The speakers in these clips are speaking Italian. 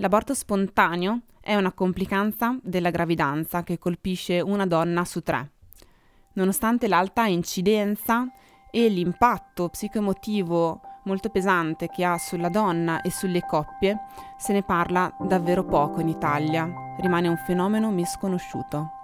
L'aborto spontaneo è una complicanza della gravidanza che colpisce una donna su tre. Nonostante l'alta incidenza e l'impatto psicoemotivo molto pesante che ha sulla donna e sulle coppie, se ne parla davvero poco in Italia. Rimane un fenomeno misconosciuto.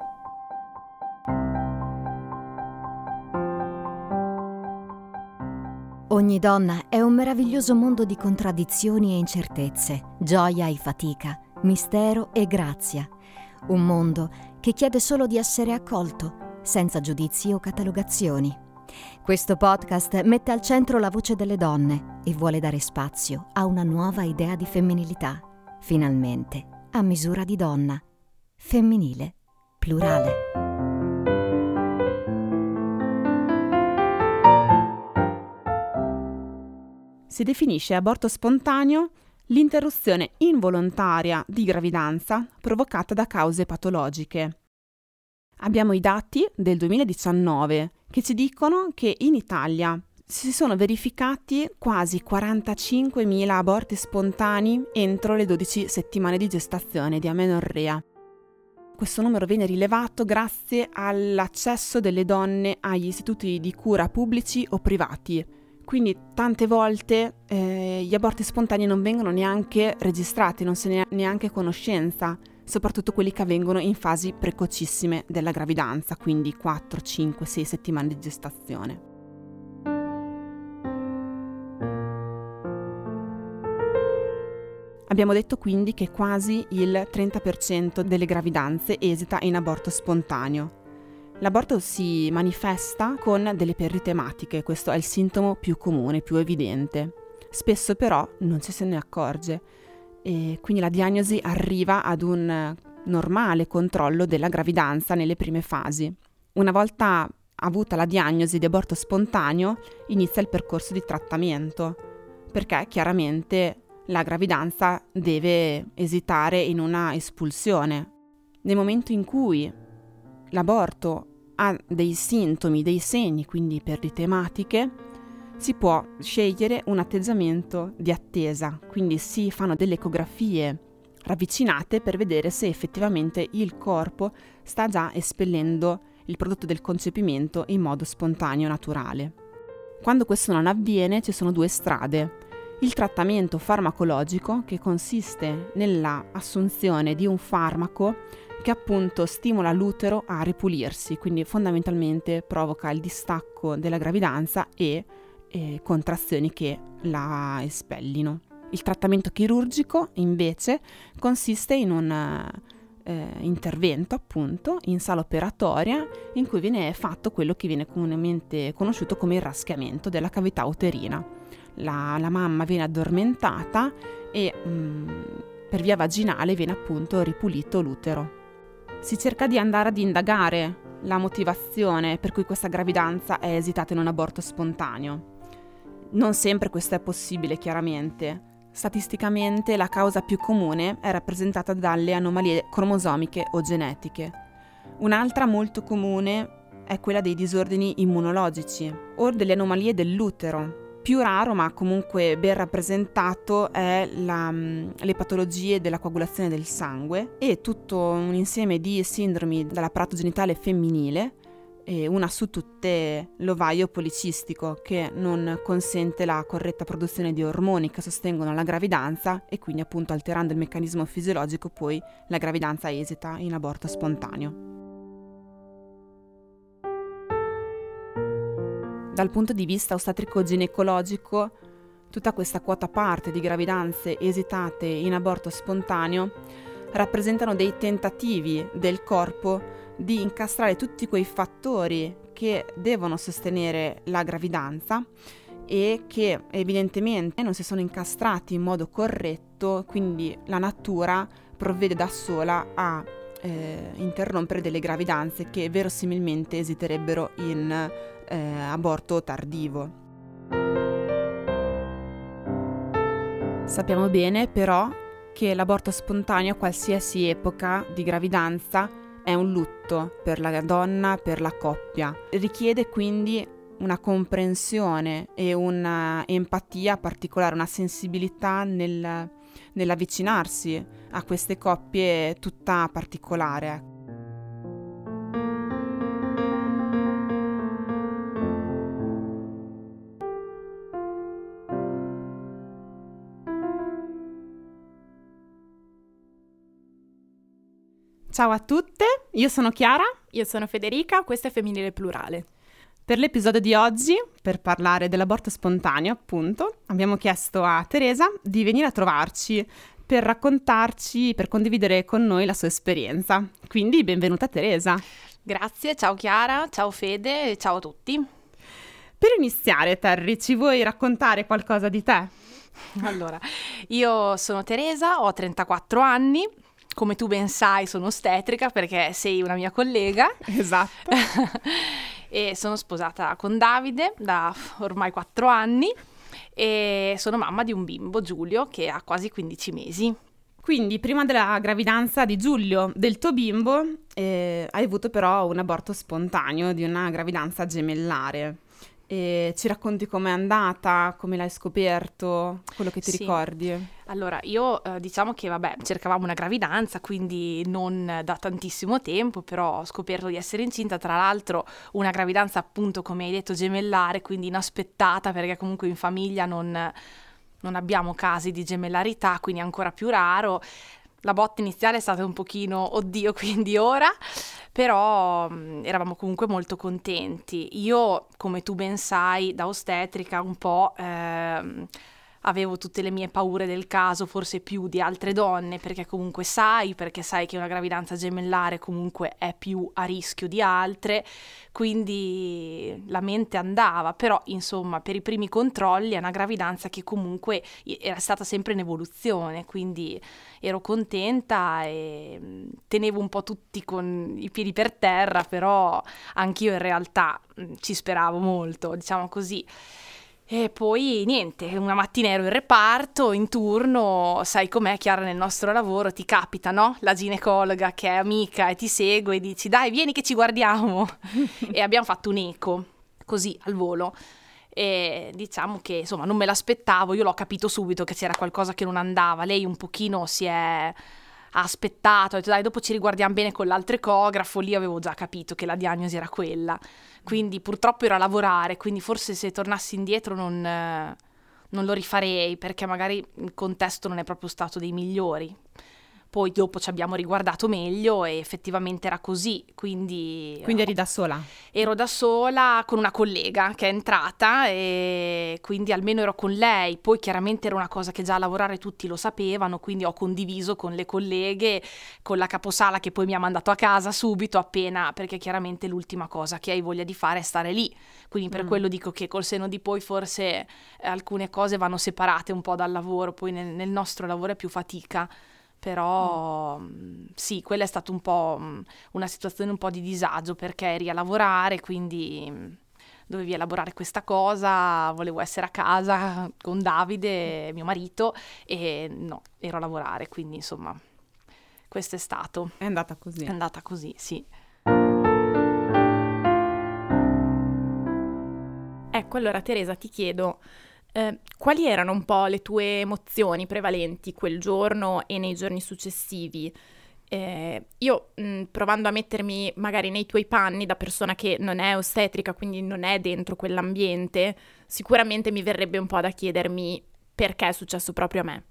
Ogni donna è un meraviglioso mondo di contraddizioni e incertezze, gioia e fatica, mistero e grazia. Un mondo che chiede solo di essere accolto, senza giudizi o catalogazioni. Questo podcast mette al centro la voce delle donne e vuole dare spazio a una nuova idea di femminilità, finalmente a misura di donna, femminile, plurale. Si definisce aborto spontaneo l'interruzione involontaria di gravidanza provocata da cause patologiche. Abbiamo i dati del 2019 che ci dicono che in Italia si sono verificati quasi 45.000 aborti spontanei entro le 12 settimane di gestazione di amenorrea. Questo numero viene rilevato grazie all'accesso delle donne agli istituti di cura pubblici o privati, quindi tante volte eh, gli aborti spontanei non vengono neanche registrati, non se ne ha neanche conoscenza, soprattutto quelli che avvengono in fasi precocissime della gravidanza, quindi 4, 5, 6 settimane di gestazione. Abbiamo detto quindi che quasi il 30% delle gravidanze esita in aborto spontaneo. L'aborto si manifesta con delle perdite ematiche, questo è il sintomo più comune, più evidente. Spesso però non ci se ne accorge e quindi la diagnosi arriva ad un normale controllo della gravidanza nelle prime fasi. Una volta avuta la diagnosi di aborto spontaneo, inizia il percorso di trattamento, perché chiaramente la gravidanza deve esitare in una espulsione. Nel momento in cui l'aborto ha dei sintomi, dei segni, quindi perdite ematiche, si può scegliere un atteggiamento di attesa, quindi si fanno delle ecografie ravvicinate per vedere se effettivamente il corpo sta già espellendo il prodotto del concepimento in modo spontaneo, naturale. Quando questo non avviene ci sono due strade. Il trattamento farmacologico, che consiste nella assunzione di un farmaco che appunto stimola l'utero a ripulirsi, quindi fondamentalmente provoca il distacco della gravidanza e eh, contrazioni che la espellino. Il trattamento chirurgico invece consiste in un eh, intervento appunto in sala operatoria in cui viene fatto quello che viene comunemente conosciuto come il raschiamento della cavità uterina. La, la mamma viene addormentata e mh, mm, per via vaginale viene appunto ripulito l'utero si cerca di andare ad indagare la motivazione per cui questa gravidanza è esitata in un aborto spontaneo. Non sempre questo è possibile, chiaramente. Statisticamente la causa più comune è rappresentata dalle anomalie cromosomiche o genetiche. Un'altra molto comune è quella dei disordini immunologici o delle anomalie dell'utero, più raro, ma comunque ben rappresentato, è la, mm, le patologie della coagulazione del sangue e tutto un insieme di sindromi dell'apparato genitale femminile, una su tutte l'ovaio policistico che non consente la corretta produzione di ormoni che sostengono la gravidanza e quindi appunto alterando il meccanismo fisiologico poi la gravidanza esita in aborto spontaneo. Dal punto di vista ostatrico-ginecologico, tutta questa quota parte di gravidanze esitate in aborto spontaneo rappresentano dei tentativi del corpo di incastrare tutti quei fattori che devono sostenere la gravidanza e che evidentemente non si sono incastrati in modo corretto, quindi la natura provvede da sola a eh, interrompere delle gravidanze che verosimilmente esiterebbero in eh, aborto tardivo. Sappiamo bene però che l'aborto spontaneo a qualsiasi epoca di gravidanza è un lutto per la donna, per la coppia. Richiede quindi una comprensione e una empatia particolare, una sensibilità nel, nell'avvicinarsi a queste coppie tutta particolare. Ciao a tutte, io sono Chiara. Io sono Federica, questo è Femminile Plurale. Per l'episodio di oggi, per parlare dell'aborto spontaneo, appunto, abbiamo chiesto a Teresa di venire a trovarci per raccontarci, per condividere con noi la sua esperienza. Quindi benvenuta Teresa. Grazie, ciao Chiara, ciao Fede e ciao a tutti. Per iniziare, Terry, ci vuoi raccontare qualcosa di te? Allora, io sono Teresa, ho 34 anni, come tu ben sai, sono ostetrica perché sei una mia collega. Esatto. e sono sposata con Davide da ormai quattro anni e sono mamma di un bimbo, Giulio, che ha quasi 15 mesi. Quindi, prima della gravidanza di Giulio, del tuo bimbo, eh, hai avuto però un aborto spontaneo di una gravidanza gemellare. E ci racconti com'è andata, come l'hai scoperto, quello che ti sì. ricordi? Allora, io eh, diciamo che vabbè, cercavamo una gravidanza, quindi non da tantissimo tempo, però ho scoperto di essere incinta, tra l'altro una gravidanza appunto, come hai detto, gemellare, quindi inaspettata, perché comunque in famiglia non, non abbiamo casi di gemellarità, quindi ancora più raro. La botta iniziale è stata un pochino, oddio, quindi ora, però mh, mm, eravamo comunque molto contenti. Io, come tu ben sai, da ostetrica un po'... Ehm, avevo tutte le mie paure del caso, forse più di altre donne, perché comunque sai, perché sai che una gravidanza gemellare comunque è più a rischio di altre, quindi la mente andava, però insomma per i primi controlli è una gravidanza che comunque era stata sempre in evoluzione, quindi ero contenta e mm, tenevo un po' tutti con i piedi per terra, però anch'io in realtà mm, ci speravo molto, diciamo così. E poi niente, una mattina ero in reparto, in turno, sai com'è Chiara nel nostro lavoro, ti capita, no? La ginecologa che è amica e ti segue e dici dai vieni che ci guardiamo. e abbiamo fatto un eco, così al volo. E diciamo che insomma non me l'aspettavo, io l'ho capito subito che c'era qualcosa che non andava, lei un pochino si è aspettato, ha detto dai dopo ci riguardiamo bene con l'altro lì avevo già capito che la diagnosi era quella quindi purtroppo ero a lavorare, quindi forse se tornassi indietro non, non lo rifarei perché magari il contesto non è proprio stato dei migliori poi dopo ci abbiamo riguardato meglio e effettivamente era così, quindi... Quindi eri da sola? Ero da sola con una collega che è entrata e quindi almeno ero con lei, poi chiaramente era una cosa che già a lavorare tutti lo sapevano, quindi ho condiviso con le colleghe, con la caposala che poi mi ha mandato a casa subito appena, perché chiaramente l'ultima cosa che hai voglia di fare è stare lì, quindi per mm. quello dico che col seno di poi forse alcune cose vanno separate un po' dal lavoro, poi nel, nel nostro lavoro è più fatica però mm. sì, quella è stata un po' mm, una situazione un po' di disagio perché eri a lavorare, quindi mm, dovevi elaborare questa cosa, volevo essere a casa con Davide, mio marito, e no, ero a lavorare, quindi insomma, questo è stato. È andata così. È andata così, sì. Ecco, allora Teresa ti chiedo, eh, quali erano un po' le tue emozioni prevalenti quel giorno e nei giorni successivi? Eh, io mh, mm, provando a mettermi magari nei tuoi panni da persona che non è ostetrica, quindi non è dentro quell'ambiente, sicuramente mi verrebbe un po' da chiedermi perché è successo proprio a me.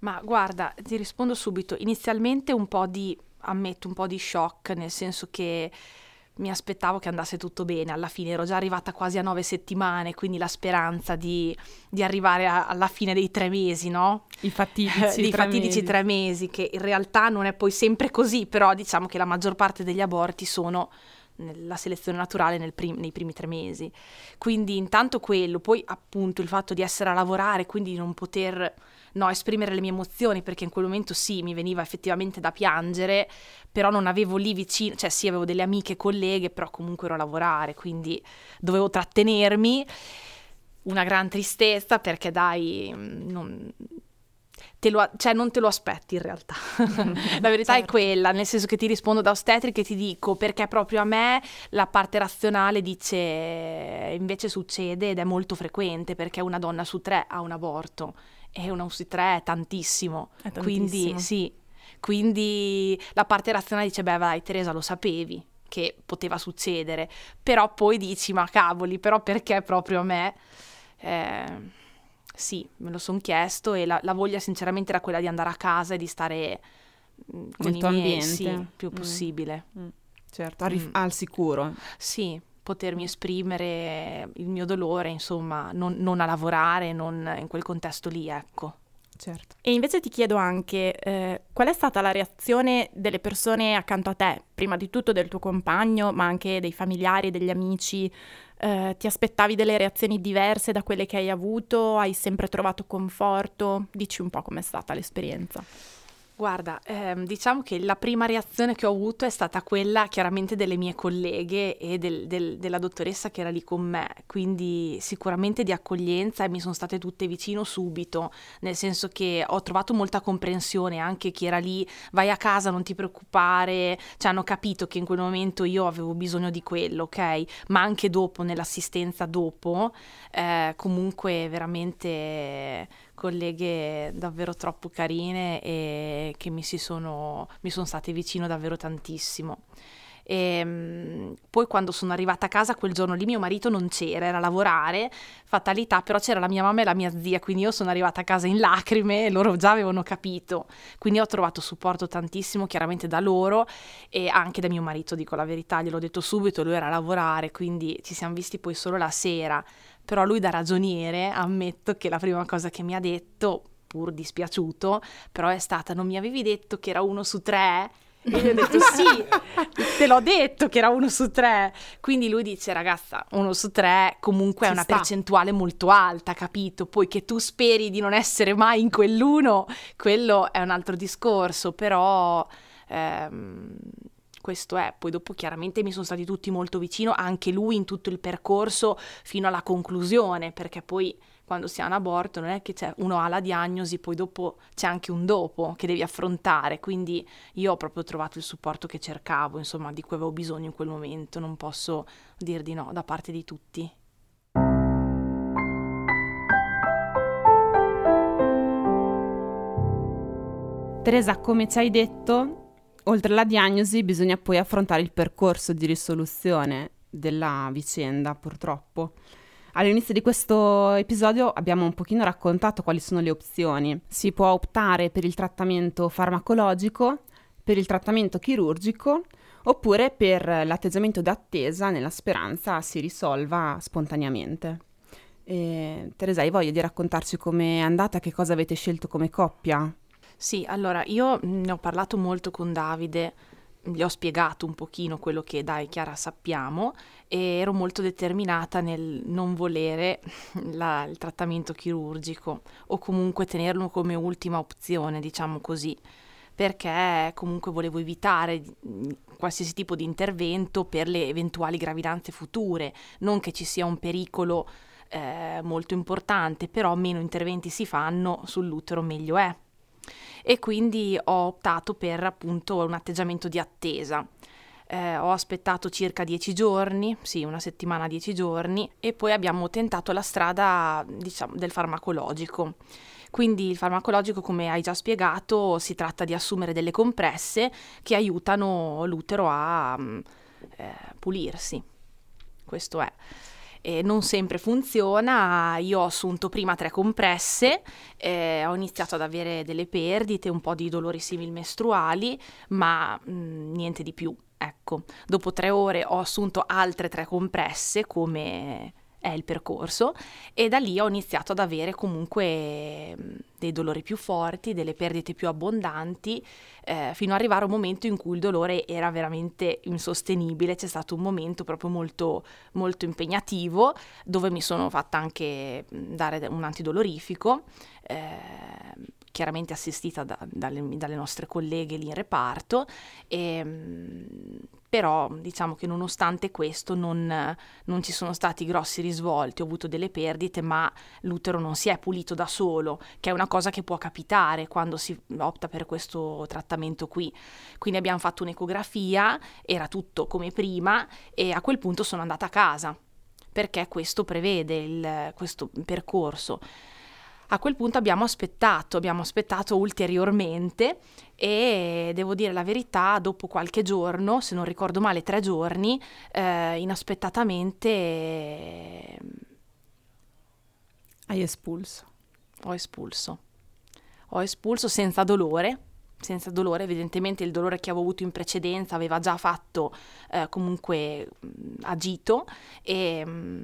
Ma guarda, ti rispondo subito. Inizialmente un po' di, ammetto, un po' di shock, nel senso che mi aspettavo che andasse tutto bene, alla fine ero già arrivata quasi a nove settimane, quindi la speranza di, di arrivare a, alla fine dei tre mesi, no? I fatidici, I tre, fatidici mesi. tre mesi, che in realtà non è poi sempre così, però diciamo che la maggior parte degli aborti sono nella selezione naturale prim- nei primi tre mesi. Quindi intanto quello, poi appunto il fatto di essere a lavorare, quindi non poter no, esprimere le mie emozioni, perché in quel momento sì, mi veniva effettivamente da piangere, però non avevo lì vicino, cioè sì, avevo delle amiche, colleghe, però comunque ero a lavorare, quindi dovevo trattenermi. Una gran tristezza perché dai, non, lo, cioè non te lo aspetti in realtà. la verità certo. è quella, nel senso che ti rispondo da ostetrica e ti dico perché proprio a me la parte razionale dice invece succede ed è molto frequente perché una donna su tre ha un aborto e una su tre è tantissimo. È tantissimo. Quindi sì, quindi la parte razionale dice, beh vai Teresa lo sapevi che poteva succedere, però poi dici, ma cavoli, però perché proprio a me? Eh, sì, me lo sono chiesto e la, la, voglia sinceramente era quella di andare a casa e di stare mm, con Nel i tuo miei, ambiente. sì, più Mm. possibile. Mm, Certo, al, rif- Mm. al sicuro. Sì, potermi esprimere il mio dolore, insomma, non, non a lavorare, non in quel contesto lì, ecco. Certo. E invece ti chiedo anche eh, qual è stata la reazione delle persone accanto a te, prima di tutto del tuo compagno, ma anche dei familiari, degli amici. Eh, ti aspettavi delle reazioni diverse da quelle che hai avuto? Hai sempre trovato conforto? Dici un po' com'è stata l'esperienza. Guarda, ehm, diciamo che la prima reazione che ho avuto è stata quella chiaramente delle mie colleghe e del- del- della dottoressa che era lì con me, quindi sicuramente di accoglienza e mi sono state tutte vicino subito, nel senso che ho trovato molta comprensione anche chi era lì, vai a casa, non ti preoccupare, cioè hanno capito che in quel momento io avevo bisogno di quello, ok? Ma anche dopo, nell'assistenza dopo, eh, comunque veramente colleghe davvero troppo carine e che mi sono, mi sono state vicino davvero tantissimo. E, mm, poi quando sono arrivata a casa quel giorno lì mio marito non c'era, era a lavorare, fatalità, però c'era la mia mamma e la mia zia, quindi io sono arrivata a casa in lacrime e loro già avevano capito. Quindi ho trovato supporto tantissimo chiaramente da loro e anche da mio marito, dico la verità, gliel'ho detto subito, lui era a lavorare, quindi ci siamo visti poi solo la sera. Però lui da ragioniere ammetto che la prima cosa che mi ha detto, pur dispiaciuto, però è stata non mi avevi detto che era uno su tre? E io gli ho detto sì, te l'ho detto che era uno su tre. Quindi lui dice ragazza, uno su tre comunque è Ci una sta. percentuale molto alta, capito? Poi che tu speri di non essere mai in quell'uno, quello è un altro discorso, però... ehm, questo è, poi dopo chiaramente mi sono stati tutti molto vicino, anche lui in tutto il percorso fino alla conclusione, perché poi quando si ha un aborto non è che uno ha la diagnosi, poi dopo c'è anche un dopo che devi affrontare, quindi io ho proprio trovato il supporto che cercavo, insomma, di cui avevo bisogno in quel momento, non posso dir di no da parte di tutti. Teresa, come ci hai detto, oltre alla diagnosi bisogna poi affrontare il percorso di risoluzione della vicenda, purtroppo. All'inizio di questo episodio abbiamo un pochino raccontato quali sono le opzioni. Si può optare per il trattamento farmacologico, per il trattamento chirurgico oppure per l'atteggiamento d'attesa nella speranza si risolva spontaneamente. E, Teresa, hai voglia di raccontarci com'è andata, che cosa avete scelto come coppia? Sì, allora io ne ho parlato molto con Davide, gli ho spiegato un pochino quello che dai Chiara sappiamo e ero molto determinata nel non volere la- il trattamento chirurgico o comunque tenerlo come ultima opzione, diciamo così, perché comunque volevo evitare mm, qualsiasi tipo di intervento per le eventuali gravidanze future, non che ci sia un pericolo eh, molto importante, però meno interventi si fanno sull'utero meglio è e quindi ho optato per appunto un atteggiamento di attesa. Eh, ho aspettato circa dieci giorni, sì, una settimana, dieci giorni, e poi abbiamo tentato la strada, diciamo, del farmacologico. Quindi il farmacologico, come hai già spiegato, si tratta di assumere delle compresse che aiutano l'utero a mm, eh, pulirsi. Questo è. E non sempre funziona, io ho assunto prima tre compresse, eh, ho iniziato ad avere delle perdite, un po' di dolori simil-mestruali, ma mh, niente di più. Ecco, dopo tre ore ho assunto altre tre compresse, come è il percorso, e da lì ho iniziato ad avere comunque mh, dei dolori più forti, delle perdite più abbondanti, eh, fino ad arrivare a un momento in cui il dolore era veramente insostenibile. C'è stato un momento proprio molto, molto impegnativo, dove mi sono fatta anche mh, dare un antidolorifico. eh, chiaramente assistita da- dalle, dalle nostre colleghe lì in reparto, e, mh, però diciamo che nonostante questo non, non ci sono stati grossi risvolti, ho avuto delle perdite, ma l'utero non si è pulito da solo, che è una cosa che può capitare quando si opta per questo trattamento qui. Quindi abbiamo fatto un'ecografia, era tutto come prima e a quel punto sono andata a casa perché questo prevede il- questo percorso. A quel punto abbiamo aspettato, abbiamo aspettato ulteriormente e devo dire la verità, dopo qualche giorno, se non ricordo male tre giorni, eh, inaspettatamente... Hai espulso. Ho espulso. Ho espulso senza dolore, senza dolore, evidentemente il dolore che avevo avuto in precedenza aveva già fatto eh, comunque agito e... Mh,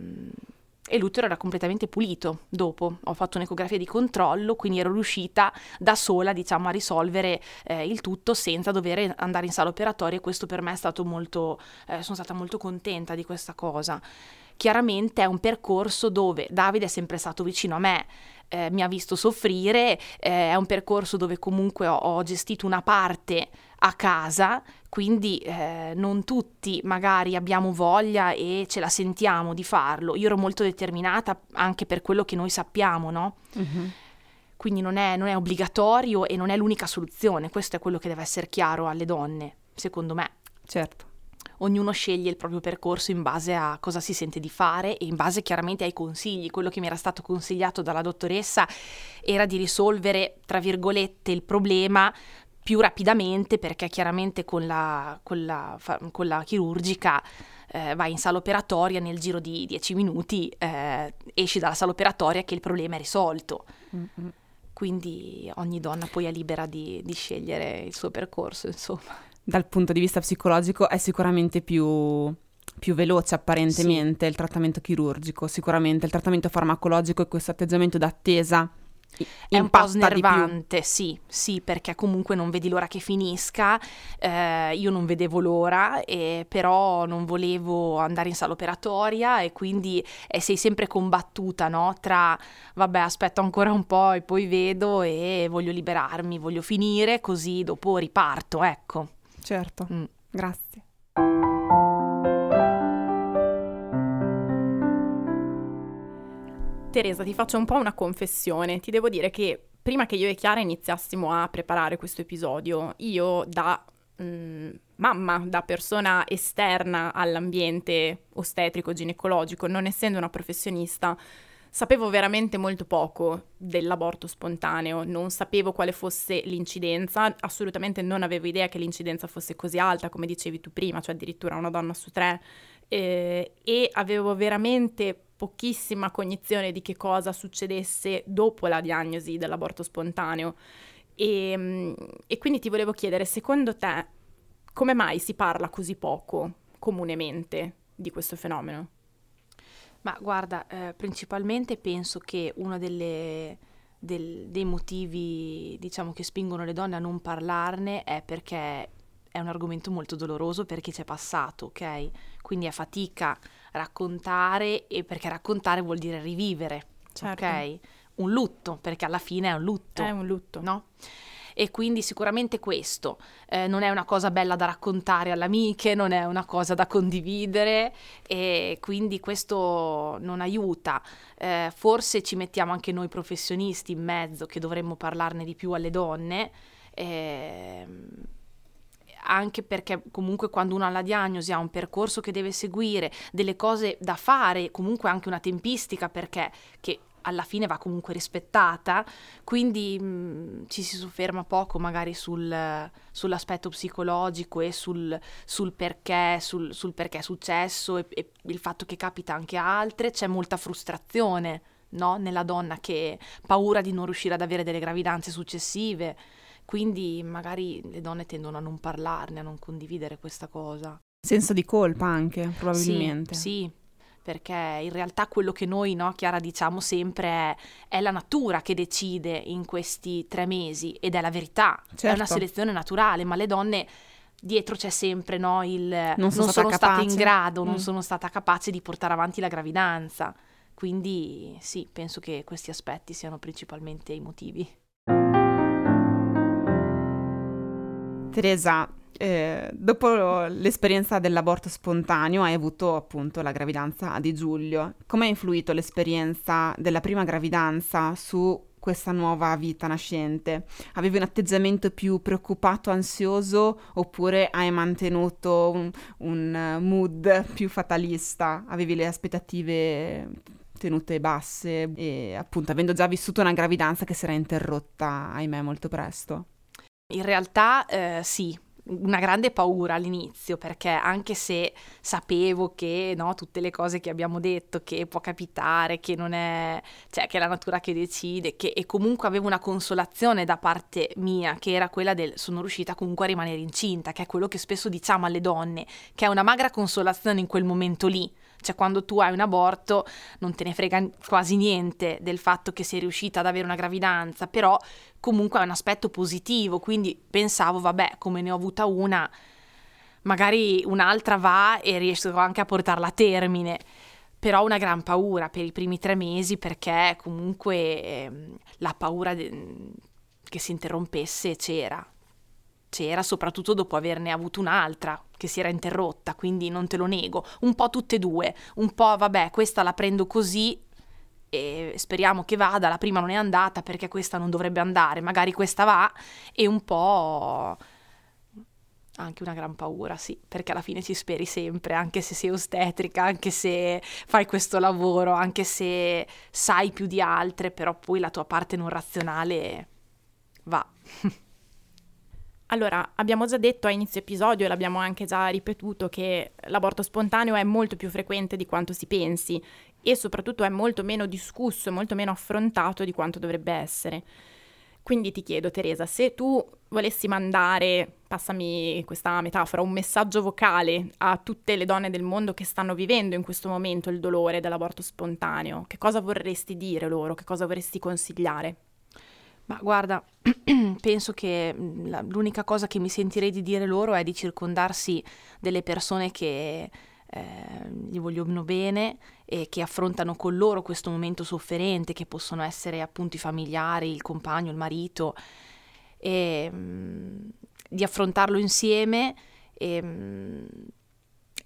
e l'utero era completamente pulito dopo. Ho fatto un'ecografia di controllo, quindi ero riuscita da sola, diciamo, a risolvere eh, il tutto senza dover andare in sala operatoria e questo per me è stato molto, eh, sono stata molto contenta di questa cosa. Chiaramente è un percorso dove Davide è sempre stato vicino a me, eh, mi ha visto soffrire, eh, è un percorso dove comunque ho, ho gestito una parte a casa, quindi eh, non tutti magari abbiamo voglia e ce la sentiamo di farlo. Io ero molto determinata anche per quello che noi sappiamo, no? Uh-huh. Quindi non è, non è obbligatorio e non è l'unica soluzione, questo è quello che deve essere chiaro alle donne, secondo me. Certo ognuno sceglie il proprio percorso in base a cosa si sente di fare e in base chiaramente ai consigli. Quello che mi era stato consigliato dalla dottoressa era di risolvere, tra virgolette, il problema più rapidamente perché chiaramente con la, con la, con la chirurgica eh, vai in sala operatoria nel giro di 10 minuti eh, esci dalla sala operatoria che il problema è risolto. Mm-hmm. Quindi ogni donna poi è libera di, di scegliere il suo percorso, insomma dal punto di vista psicologico è sicuramente più, più veloce apparentemente sì. il trattamento chirurgico, sicuramente il trattamento farmacologico e questo atteggiamento d'attesa è un po' snervante, sì, sì, perché comunque non vedi l'ora che finisca, eh, io non vedevo l'ora, eh, però non volevo andare in sala operatoria e quindi eh, sei sempre combattuta, no? Tra, vabbè, aspetto ancora un po' e poi vedo e voglio liberarmi, voglio finire, così dopo riparto, ecco. Certo, mm. grazie. Teresa, ti faccio un po' una confessione. Ti devo dire che prima che io e Chiara iniziassimo a preparare questo episodio, io da mh, mm, mamma, da persona esterna all'ambiente ostetrico ginecologico, non essendo una professionista, Sapevo veramente molto poco dell'aborto spontaneo, non sapevo quale fosse l'incidenza, assolutamente non avevo idea che l'incidenza fosse così alta, come dicevi tu prima, cioè addirittura una donna su tre, eh, e avevo veramente pochissima cognizione di che cosa succedesse dopo la diagnosi dell'aborto spontaneo. E, mm, e quindi ti volevo chiedere, secondo te, come mai si parla così poco comunemente di questo fenomeno? Ma guarda, eh, principalmente penso che uno delle, del, dei motivi, diciamo, che spingono le donne a non parlarne è perché è un argomento molto doloroso per chi ci è passato, ok? Quindi è fatica raccontare e perché raccontare vuol dire rivivere, certo. ok? Un lutto, perché alla fine è un lutto. È un lutto. No? e quindi sicuramente questo eh, non è una cosa bella da raccontare alle amiche, non è una cosa da condividere e quindi questo non aiuta. Eh, forse ci mettiamo anche noi professionisti in mezzo che dovremmo parlarne di più alle donne. Eh, anche perché comunque quando uno ha la diagnosi ha un percorso che deve seguire, delle cose da fare, comunque anche una tempistica perché che alla fine va comunque rispettata, quindi mh, mm, ci si sofferma poco magari sul, sull'aspetto psicologico e sul, sul perché, sul, sul, perché è successo e, e, il fatto che capita anche a altre, c'è molta frustrazione no? nella donna che paura di non riuscire ad avere delle gravidanze successive, quindi magari le donne tendono a non parlarne, a non condividere questa cosa. Senso di colpa anche, probabilmente. Sì, sì perché in realtà quello che noi, no, Chiara, diciamo sempre è, è la natura che decide in questi tre mesi ed è la verità, certo. è una certo. selezione naturale, ma le donne dietro c'è sempre no, il non sono, non sono state in grado, mm. non sono stata capace di portare avanti la gravidanza. Quindi sì, penso che questi aspetti siano principalmente i motivi. Teresa, eh, dopo l'esperienza dell'aborto spontaneo hai avuto appunto la gravidanza di Giulio. Come ha influito l'esperienza della prima gravidanza su questa nuova vita nascente? Avevi un atteggiamento più preoccupato, ansioso oppure hai mantenuto un, un mood più fatalista? Avevi le aspettative tenute basse e appunto avendo già vissuto una gravidanza che si era interrotta, ahimè, molto presto. In realtà eh, sì, una grande paura all'inizio perché anche se sapevo che no, tutte le cose che abbiamo detto che può capitare, che non è cioè che è la natura che decide, che e comunque avevo una consolazione da parte mia che era quella del sono riuscita comunque a rimanere incinta, che è quello che spesso diciamo alle donne, che è una magra consolazione in quel momento lì. Cioè quando tu hai un aborto non te ne frega quasi niente del fatto che sei riuscita ad avere una gravidanza, però comunque è un aspetto positivo, quindi pensavo, vabbè, come ne ho avuta una, magari un'altra va e riesco anche a portarla a termine. Però una gran paura per i primi tre mesi perché comunque eh, la paura de- che si interrompesse c'era. C'era soprattutto dopo averne avuto un'altra che si era interrotta, quindi non te lo nego. Un po' tutte e due, un po' vabbè, questa la prendo così e speriamo che vada, la prima non è andata perché questa non dovrebbe andare, magari questa va e un po' anche una gran paura, sì, perché alla fine ci speri sempre, anche se sei ostetrica, anche se fai questo lavoro, anche se sai più di altre, però poi la tua parte non razionale va. Allora, abbiamo già detto a inizio episodio e l'abbiamo anche già ripetuto che l'aborto spontaneo è molto più frequente di quanto si pensi e soprattutto è molto meno discusso, molto meno affrontato di quanto dovrebbe essere. Quindi ti chiedo, Teresa, se tu volessi mandare, passami questa metafora, un messaggio vocale a tutte le donne del mondo che stanno vivendo in questo momento il dolore dell'aborto spontaneo, che cosa vorresti dire loro? Che cosa vorresti consigliare? Ma guarda, penso che mm, l'unica cosa che mi sentirei di dire loro è di circondarsi delle persone che eh, gli vogliono bene e che affrontano con loro questo momento sofferente, che possono essere appunto i familiari, il compagno, il marito, e, mm, di affrontarlo insieme e, mm,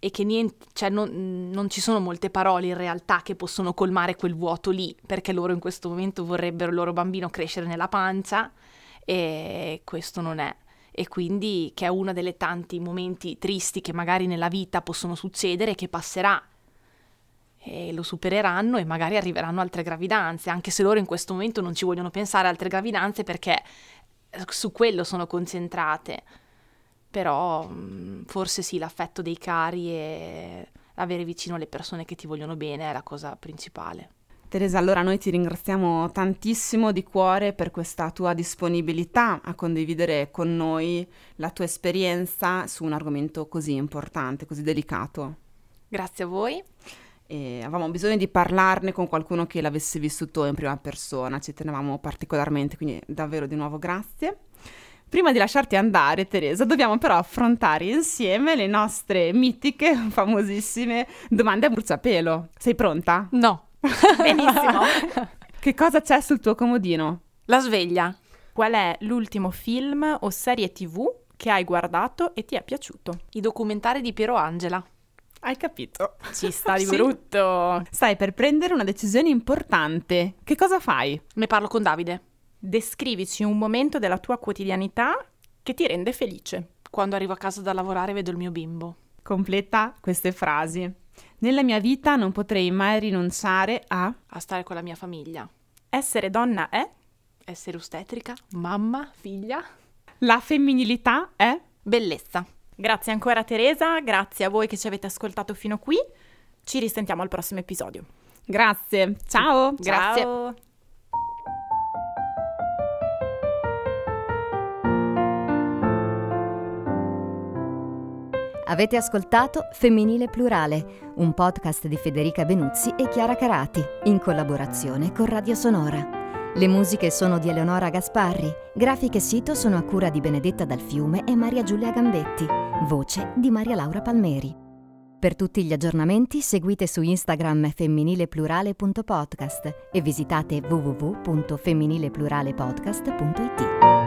e che niente, cioè non, non, ci sono molte parole in realtà che possono colmare quel vuoto lì, perché loro in questo momento vorrebbero il loro bambino crescere nella pancia e questo non è. E quindi che è uno dei tanti momenti tristi che magari nella vita possono succedere che passerà e lo supereranno e magari arriveranno altre gravidanze, anche se loro in questo momento non ci vogliono pensare altre gravidanze perché su quello sono concentrate però mm, forse sì, l'affetto dei cari e avere vicino le persone che ti vogliono bene è la cosa principale. Teresa, allora noi ti ringraziamo tantissimo di cuore per questa tua disponibilità a condividere con noi la tua esperienza su un argomento così importante, così delicato. Grazie a voi. E avevamo bisogno di parlarne con qualcuno che l'avesse vissuto in prima persona, ci tenevamo particolarmente, quindi davvero di nuovo grazie. Prima di lasciarti andare, Teresa, dobbiamo però affrontare insieme le nostre mitiche, famosissime domande a bruciapelo. Sei pronta? No. Benissimo. che cosa c'è sul tuo comodino? La sveglia. Qual è l'ultimo film o serie tv che hai guardato e ti è piaciuto? I documentari di Piero Angela. Hai capito? Ci sta di sì. brutto. Stai per prendere una decisione importante. Che cosa fai? Ne parlo con Davide. Descrivici un momento della tua quotidianità che ti rende felice. Quando arrivo a casa da lavorare vedo il mio bimbo. Completa queste frasi. Nella mia vita non potrei mai rinunciare a... A stare con la mia famiglia. Essere donna è? Essere ostetrica, mamma, figlia. La femminilità è? Bellezza. Grazie ancora Teresa, grazie a voi che ci avete ascoltato fino qui. Ci risentiamo al prossimo episodio. Grazie. Ciao. Grazie. Ciao. Avete ascoltato Femminile Plurale, un podcast di Federica Benuzzi e Chiara Carati, in collaborazione con Radio Sonora. Le musiche sono di Eleonora Gasparri, grafiche sito sono a cura di Benedetta Dal Fiume e Maria Giulia Gambetti, voce di Maria Laura Palmeri. Per tutti gli aggiornamenti seguite su Instagram femminileplurale.podcast e visitate www.femminilepluраlepodcast.it.